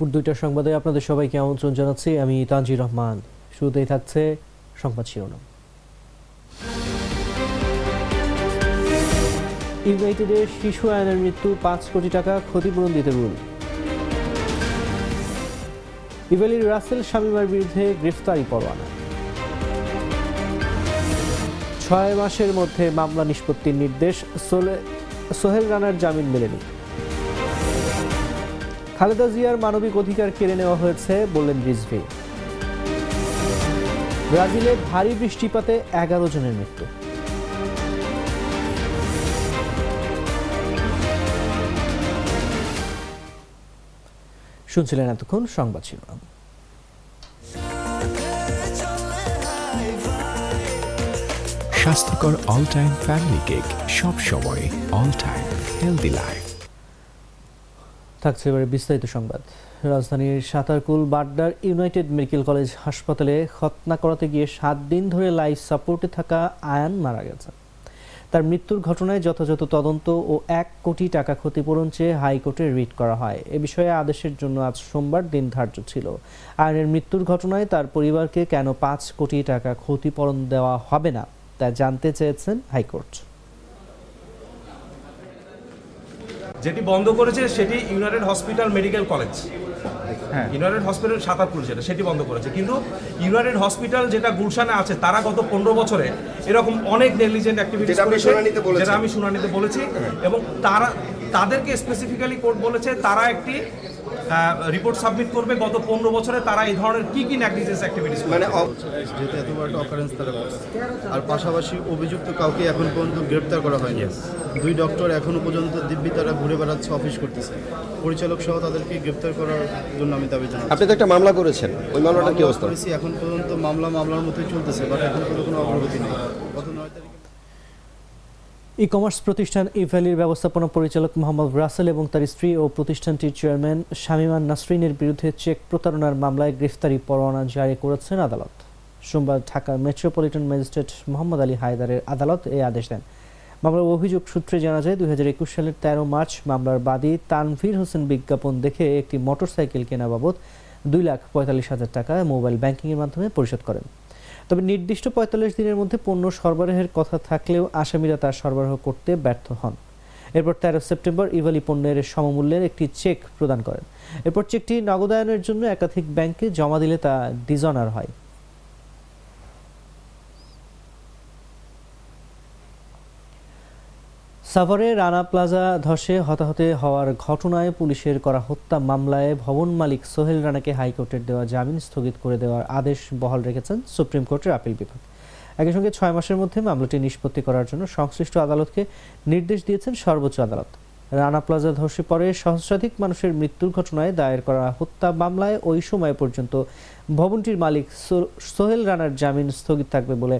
দুপুর দুইটার সংবাদে আপনাদের সবাইকে আমন্ত্রণ জানাচ্ছি। আমি তানজির রহমান। শুরুতেই থাকছে সংবাদ শিরোনাম। ইউনাইটেডের শিশু আয়নের মৃত্যু, পাঁচ কোটি টাকা ক্ষতিপূরণ দিতে রুল ইভেলির রাসেল শামিমার বিরুদ্ধে গ্রেফতারি পরোয়ানা। ছয় মাসের মধ্যে মামলা নিষ্পত্তির নির্দেশ সোহেল রানার জামিন মেলেনি। খালেদা জিয়ার মানবিক অধিকার কেড়ে নেওয়া হয়েছে, বললেন রিজভি। ব্রাজিলে ভারী বৃষ্টিপাতে এগারো জনের মৃত্যু। শুনছিলেন এতক্ষণ সংবাদ শিরোনাম। স্বাস্থ্যকর অল টাইম ফ্যামিলি কেক সব সময় অল টাইম হেলদি লাইফ থাকছে এবারে বিস্তারিত সংবাদ। রাজধানীর সাঁতারকুল, বাড্ডার, ইউনাইটেড মেডিকেল কলেজ হাসপাতালে খতনা করাতে গিয়ে সাত দিন ধরে লাইফ সাপোর্টে থাকা আয়ান মারা গেছে। তার মৃত্যুর ঘটনায় যথাযথ তদন্ত ও এক কোটি টাকা ক্ষতিপূরণ চেয়ে হাইকোর্টে রিট করা হয়। এ বিষয়ে আদেশের জন্য আজ সোমবার দিন ধার্য ছিল। আয়নের মৃত্যুর ঘটনায় তার পরিবারকে কেন পাঁচ কোটি টাকা ক্ষতিপূরণ দেওয়া হবে না, তা জানতে চেয়েছেন হাইকোর্ট। যেটি বন্ধ করেছে সেটি ইউনাইটেড হসপিটাল মেডিকেল কলেজ। হ্যাঁ। ইউনাইটেড হসপিটাল সাতারপুর যেটা সেটি বন্ধ করেছে। কিন্তু ইউনাইটেড হসপিটাল যেটা গুলশানে আছে তারা গত পনেরো বছরে এরকম অনেক নেগলিজেন্ট অ্যাক্টিভিটিস করেছে শুনানিতে যেটা আমি শুনানিতে বলেছি। এবং তারা তাদেরকে স্পেসিফিক্যালি কোর্ট বলেছে তারা একটি রিপোর্ট সাবমিট করবে গত পনেরো বছরে তারা এই ধরনের কি কি নেগলিজেন্স অ্যাক্টিভিটিস মানে যেহেতু এত বড় একটা অকারেন্স তারা আর পাশাপাশি অভিযুক্ত কাউকে এখন পর্যন্ত গ্রেপ্তার করা হয়নি। দুই ডক্টর এখনও পর্যন্ত দিব্যি তারা ঘুরে বেড়াচ্ছে অফিস করতেছে। পরিচালক সহ তাদেরকে গ্রেপ্তার করার জন্য আমি দাবি জানাচ্ছি। আপনি তো একটা মামলা করেছেন। ওই মামলাটা কি অবস্থা? করেছি এখন পর্যন্ত মামলা মামলার মতোই চলতেছে বাট এখন পর্যন্ত কোনো অগ্রগতি নেই। ই কমার্স প্রতিষ্ঠান ইভ্যালির ব্যবস্থাপনা পরিচালক মোহাম্মদ রাসেল এবং তার স্ত্রী ও প্রতিষ্ঠানটির চেয়ারম্যান শামিমান নাসরিনের বিরুদ্ধে চেক প্রতারণার মামলায় গ্রেফতারি পরোয়ানা জারি করেছেন আদালত। সোমবার ঢাকার মেট্রোপলিটন ম্যাজিস্ট্রেট মোহাম্মদ আলী হায়দারের আদালত এই আদেশ দেন। মামলার অভিযোগ সূত্রে জানা যায়, দুই হাজার একুশ সালের তেরো মার্চ মামলার বাদী তানভীর হোসেন বিজ্ঞাপন দেখে একটি মোটরসাইকেল কেনা বাবদ দুই লাখ পঁয়তাল্লিশ হাজার টাকা মোবাইল ব্যাংকিংয়ের মাধ্যমে পরিশোধ করেন। তবে নির্দিষ্ট পঁয়তাল্লিশ দিনের মধ্যে পণ্য সরবরাহের কথা থাকলেও আসামিরা তা সরবরাহ করতে ব্যর্থ হন। এরপর তেরো সেপ্টেম্বর ইভালি পণ্যের সমমূল্যের একটি চেক প্রদান করেন। এরপর চেকটি নগদায়নের জন্য একাধিক ব্যাংকে জমা দিলে তা ডিজনার হয়। সাভারে রানা প্লাজা ধসে হতাহতে হওয়ার ঘটনায় পুলিশের করা হত্যা মামলায় ভবন মালিক সোহেল রানাকে হাইকোর্টের দেওয়া জামিন স্থগিত করে দেওয়ার আদেশ বহাল রেখেছেন সুপ্রিম কোর্টের আপিল বিভাগ। একই সঙ্গে ছয় মাসের মধ্যে মামলাটি নিষ্পত্তি করার জন্য সংশ্লিষ্ট আদালতকে নির্দেশ দিয়েছেন সর্বোচ্চ আদালত। রানা প্লাজা ধসে পড়ে সহস্রাধিক মানুষের মৃত্যুর ঘটনায় দায়ের করা হত্যা মামলায় ওই সময় পর্যন্ত ভবনটির মালিক সোহেল রানার জামিন স্থগিত থাকবে বলে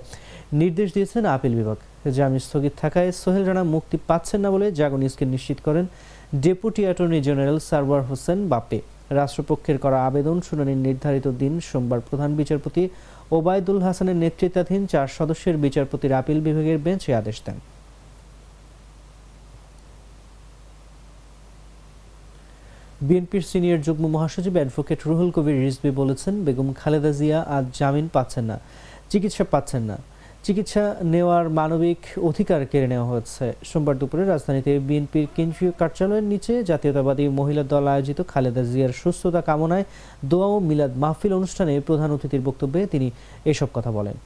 নির্দেশ দিয়েছেন আপিল বিভাগ। জামিন স্থগিত থাকায় সোহেল রানা মুক্তি পাচ্ছেন না বলে জাগো নিশ্চিত করেন deputy attorney general Sarwar Hossain বাপে রাষ্ট্রপক্ষের করা আবেদন শুনানির নির্ধারিত দিন সোমবার প্রধান বিচারপতি ওবায়দুল হাসানের নেতৃত্বাধীন চার সদস্যের বিচারপতির আপিল বিভাগের বেঞ্চ আদেশ দেন। বিএনপির সিনিয়র যুগ্ম মহাসচিব অ্যাডভোকেট রুহুল কবির রিজভি বলেছেন, বেগম খালেদা জিয়া আজ জামিন পাচ্ছেন না, চিকিৎসা পাচ্ছেন না। চিকিৎসা নেওয়ার মানবিক অধিকার কেড়ে নেওয়া হয়েছে। সোমবার দুপুরে রাজধানীতে বিএনপির কেন্দ্রীয় কার্যালয়ের নিচে জাতীয়তাবাদী মহিলা দল আয়োজিত খালেদা জিয়ার সুস্থতা কামনায় দোয়া ও মিলাদ মাহফিল অনুষ্ঠানে প্রধান অতিথির বক্তব্যে তিনি এসব কথা বলেন।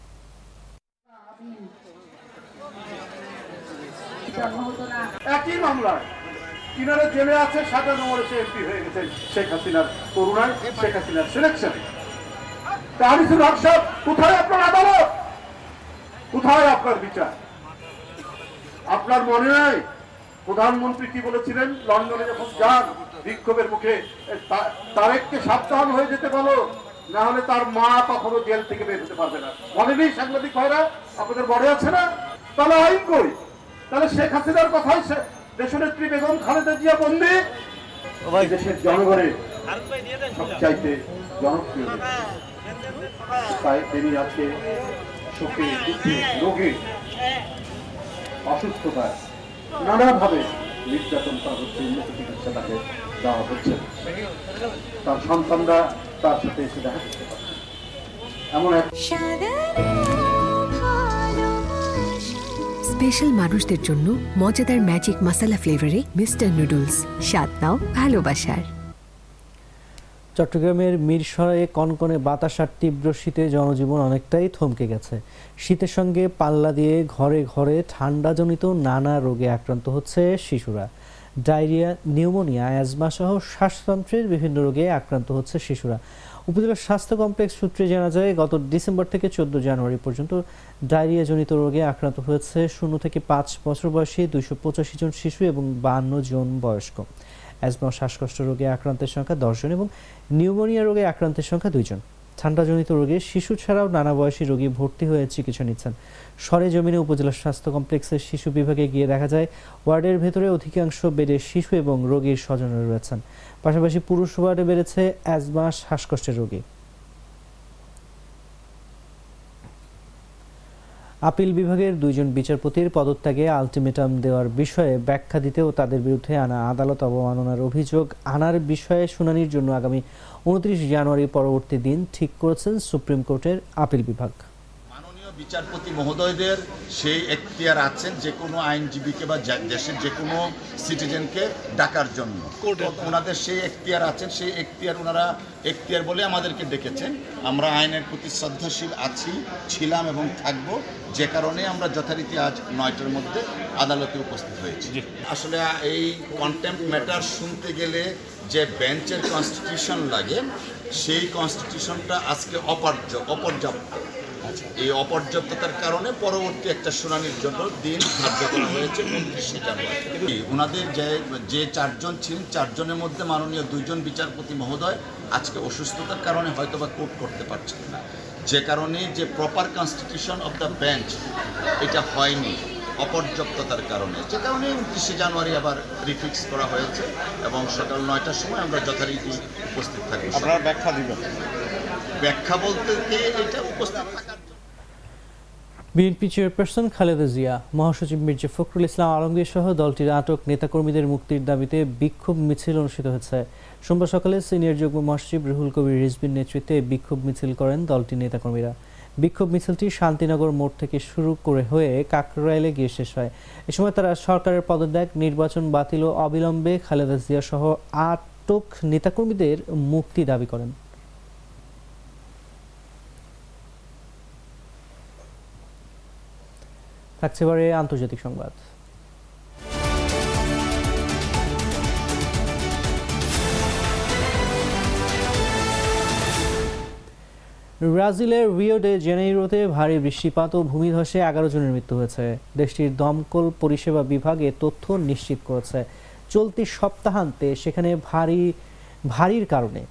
একই মামলায় কিনারে জেলে আছে সাদা নম্বরে সে এমপি হয়ে শেখ হাসিনার করুণায়, শেখ হাসিনার কোথায় আপনার আদালত? কোথায় আপনার বিচার? আপনার মনে নাই? প্রধানমন্ত্রী কি বলেছিলেন? লন্ডনে যখন যান বিক্ষোভের মুখে তারেককে সাবধান হয়ে যেতে বলো না হলে তার মা কখনো জেল থেকে বের হতে পারবে না। মনে নেই সাংবাদিক ভাইরা? আপনাদের মনে আছে না? তাহলে আইন কই? তাহলে শেখ হাসিনার কথাই সে- দেশনেত্রী বেগম খালেদা জিয়া বন্দি? দেশের জনগণের সবচাইতে জনপ্রিয় তাই তিনি আজকে শোকে দুঃখে রোগে অসুস্থতায় নানাভাবে নির্যাতন করা হচ্ছে, উন্নত চিকিৎসা তাকে দেওয়া হচ্ছে। তার সন্তানরা তার সাথে এসে দেখা করতে পারছে। এমন এক স্পেশাল মানুষদের জন্য মজাদার ম্যাজিক মাসালা ফ্লেভারে মিস্টার নুডলস। স্বাদ নাও ভালোবাসার। চট্টগ্রামের মিরসরাইয়ে কনকনে বাতাস আর তীব্র শীতে জনজীবন অনেকটাই থমকে গেছে। শীতের সঙ্গে পাল্লা দিয়ে ঘরে ঘরে ঠান্ডাজনিত নানা রোগে আক্রান্ত হচ্ছে শিশুরা। ডায়রিয়া, নিউমোনিয়া, অ্যাজমা সহ শ্বাসতন্ত্রের বিভিন্ন রোগে আক্রান্ত হচ্ছে শিশুরা। উপজেলা স্বাস্থ্য কমপ্লেক্স সূত্রে জানা যায়, গত ডিসেম্বর থেকে চোদ্দ জানুয়ারি পর্যন্ত ডায়রিয়াজনিত রোগে আক্রান্ত হয়েছে শূন্য থেকে পাঁচ বছর বয়সী দুইশো পঁচাশি জন শিশু এবং বান্ন জন বয়স্ক। অ্যাজমা শ্বাসকষ্ট রোগে আক্রান্তের সংখ্যা দশজন এবং নিউমোনিয়া রোগে আক্রান্তের সংখ্যা দুইজন ঠান্ডাজনিত রোগে শিশু ছাড়াও নানা বয়সী রোগী ভর্তি হয়ে চিকিৎসা নিচ্ছেন। সরেজমিনে উপজেলা স্বাস্থ্য কমপ্লেক্সের শিশু বিভাগে গিয়ে দেখা যায়, ওয়ার্ডের ভেতরে অধিকাংশ বেডে শিশু এবং রোগীর স্বজনরা রয়েছেন। পাশাপাশি পুরুষ ওয়ার্ডে বেড়েছে অ্যাজমা শ্বাসকষ্টের রোগী। আপিল বিভাগের দুইজন বিচারপতির পদত্যাগে আলটিমেটাম দেওয়ার বিষয়ে ব্যাখ্যা দিতে ও তাদের বিরুদ্ধে আনা আদালত অবমাননার অভিযোগ আনার বিষয়ে শুনানির জন্য আগামী উনত্রিশ জানুয়ারি পরবর্তী দিন ঠিক করেছেন সুপ্রিম কোর্টের আপিল বিভাগ। বিচারপতি মহোদয়দের সেই এখতিয়ার আছেন যে কোনো আইনজীবীকে বা দেশের যে কোনো সিটিজেনকে ডাকার জন্য। ওনাদের সেই এখতিয়ার আছেন সেই এখতিয়ার ওনারা এখতিয়ার বলে আমাদেরকে ডেকেছেন। আমরা আইনের প্রতি শ্রদ্ধাশীল আছি ছিলাম এবং থাকব। যে কারণে আমরা যথারীতি আজ নয়টার মধ্যে আদালতে উপস্থিত হয়েছি। আসলে এই কন্টেম্প ম্যাটার শুনতে গেলে যে বেঞ্চের কনস্টিটিউশন লাগে সেই কনস্টিটিউশনটা আজকে অপর্য অপর্যাপ্ত। এই অপর্যাপ্ততার কারণে পরবর্তী একটা শুনানির জন্য দিন ধার্য করা হয়েছে উনত্রিশে জানুয়ারি। ওনাদের যে যে চারজন ছিলেন, চারজনের মধ্যে মাননীয় দুইজন বিচারপতি মহোদয় আজকে অসুস্থতার কারণে হয়তো বা কোর্ট করতে পারছেন না। যে কারণে যে proper constitution of the bench এটা হয়নি অপর্যাপ্ততার কারণে। যে কারণে উনত্রিশে জানুয়ারি আবার রিফিক্স করা হয়েছে এবং সকাল নয়টার সময় আমরা যথারীতি উপস্থিত থাকি আপনারা ব্যাখ্যা দিবেন। ব্যাখ্যা বলতে এটা উপস্থিত থাকার বিএনপি চেয়ারপারসন খালেদা জিয়া, মহাসচিব মির্জা ফখরুল ইসলাম আলমগীর সহ দলটির আটক নেতাকর্মীদের মুক্তির দাবিতে বিক্ষোভ মিছিল অনুষ্ঠিত হয়েছে সোমবার সকালে সিনিয়র যুগ্ম মহাসচিব রুহুল কবির রিজবির নেতৃত্বে বিক্ষোভ মিছিল করেন দলটির নেতাকর্মীরা। বিক্ষোভ মিছিলটি শান্তিনগর মোড় থেকে শুরু করে হয়ে কাকরাইলে গিয়ে শেষ হয়। এ সময় তারা সরকারের পদত্যাগ, নির্বাচন বাতিল ও অবিলম্বে খালেদা জিয়া সহ আটক নেতাকর্মীদের মুক্তি দাবি করেন। থাকছে এবারে আন্তর্জাতিক সংবাদ। ব্রাজিলের রিও ডে জেনেইরোতে ভারী বৃষ্টিপাত ও ভূমিধসে এগারো জনের মৃত্যু হয়েছে। দেশটির দমকল পরিষেবা বিভাগ তথ্য নিশ্চিত করেছে। চলতি সপ্তাহান্তে সেখানে ভারী, ভারীর কারণে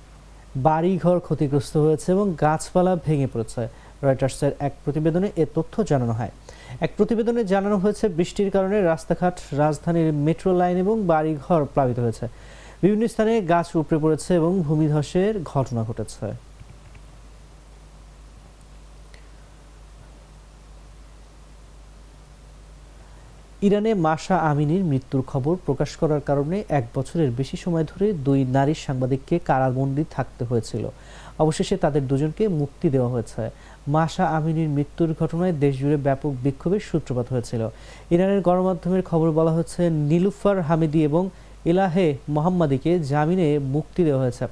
বাড়িঘর ক্ষতিগ্রস্ত হয়েছে এবং গাছপালা ভেঙে পড়েছে। রয়টার্সের এক প্রতিবেদনে এ তথ্য জানানো হয়। এক প্রতিবেদনে জানানো হয়েছে, বৃষ্টির কারণে রাস্তাঘাট, রাজধানীর মেট্রো লাইন এবং বাড়িঘর প্লাবিত হয়েছে। বিভিন্ন স্থানে গাছ উপড়ে পড়েছে এবং ভূমিধসের ঘটনা ঘটেছে। ইরানে মাশা আমিনীর মৃত্যুর খবর প্রকাশ করার কারণে এক বছরের বেশি সময় ধরে দুই নারী সাংবাদিককে কারাবন্দী থাকতে হয়েছিল। অবশেষে তাদের দুজনকে মুক্তি দেওয়া হয়েছে। মাসা আমিনীর মৃত্যুর ঘটনায় দেশজুড়ে ব্যাপক বিক্ষোভের সূত্রপাত হয়েছিল। ইরানের গণমাধ্যমের খবর বলা হচ্ছে, নীলুফার হামিদি এবং ইলাহে মোহাম্মদীকে জামিনে মুক্তি দেওয়া হয়েছে।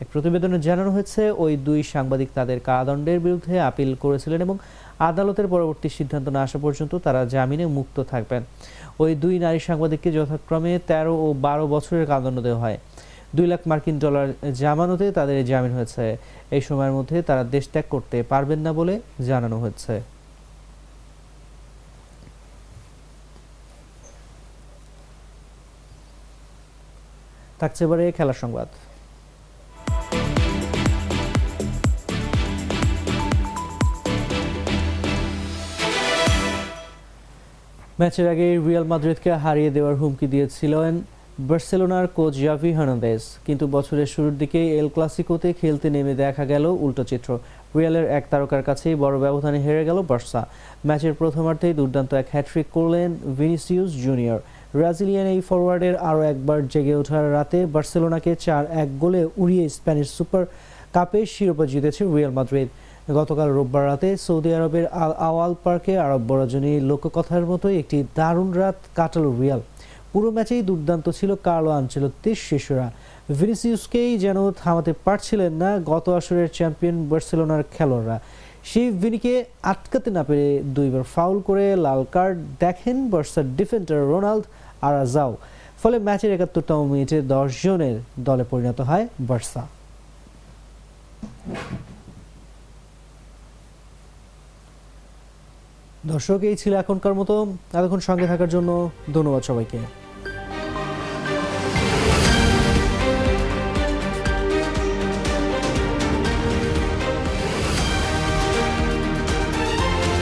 এক প্রতিবেদনে জানানো হয়েছে, ওই দুই সাংবাদিক তাদের কারাদণ্ডের বিরুদ্ধে আপিল করেছিলেন এবং আদালতের পরবর্তী সিদ্ধান্ত না আসা পর্যন্ত তারা জামিনে মুক্ত থাকবেন। ওই দুই নারী সাংবাদিককে যথাক্রমে তেরো ও বারো বছরের কারাদণ্ড দেওয়া হয়। দুই লাখ মার্কিন ডলার জামানতে তাদের জামিন হয়েছে। এই সময়ের মধ্যে তারা দেশ ত্যাগ করতে পারবেন না বলে জানানো হয়েছে। থাকছে এবারে খেলার সংবাদ। ম্যাচের আগে রিয়াল মাদ্রিদকে হারিয়ে দেওয়ার হুমকি দিয়েছিলেন বার্সেলোনার কোচ জাভি হার্নান্দেজ। কিন্তু বছরের শুরুর দিকে এল ক্লাসিকোতে খেলতে নেমে দেখা গেল উল্টো চিত্র। রিয়ালের এক তারকার কাছেই বড় ব্যবধানে হেরে গেল বার্সা। ম্যাচের প্রথমার্ধেই দুর্দান্ত এক হ্যাট্রিক করলেন ভিনিসিউস জুনিয়র। ব্রাজিলিয়ান এই ফরওয়ার্ডের আরও একবার জেগে ওঠার রাতে বার্সেলোনাকে চার এক গোলে উড়িয়ে স্প্যানিশ সুপার কাপে শিরোপা জিতেছে রিয়াল মাদ্রিদ। গতকাল রোববার রাতে সৌদি আরবের আল আওয়াল পার্কে আরব বড়জনী লোককথার মতোই একটি দারুণ রাত কাটালো রিয়াল। পুরো ম্যাচেই দুর্দান্ত ছিল কার্লো আনচেলত্তির শিশুরা। ভিনিসিউসকেই যেন থামাতে পারছিলেন না গত আসরের চ্যাম্পিয়ন বার্সেলোনার খেলোয়াড়রা। সেই ভিনিকে আটকাতে না পেরে দুইবার ফাউল করে লাল কার্ড দেখেন বার্সার ডিফেন্ডার রোনাল্ড আরাজাও। ফলে ম্যাচের একাত্তরতম মিনিটে দশ জনের দলে পরিণত হয় বার্সা। দর্শক, এই ছিল এখনকার মতো। এতক্ষণ সঙ্গে থাকার জন্য ধন্যবাদ সবাইকে।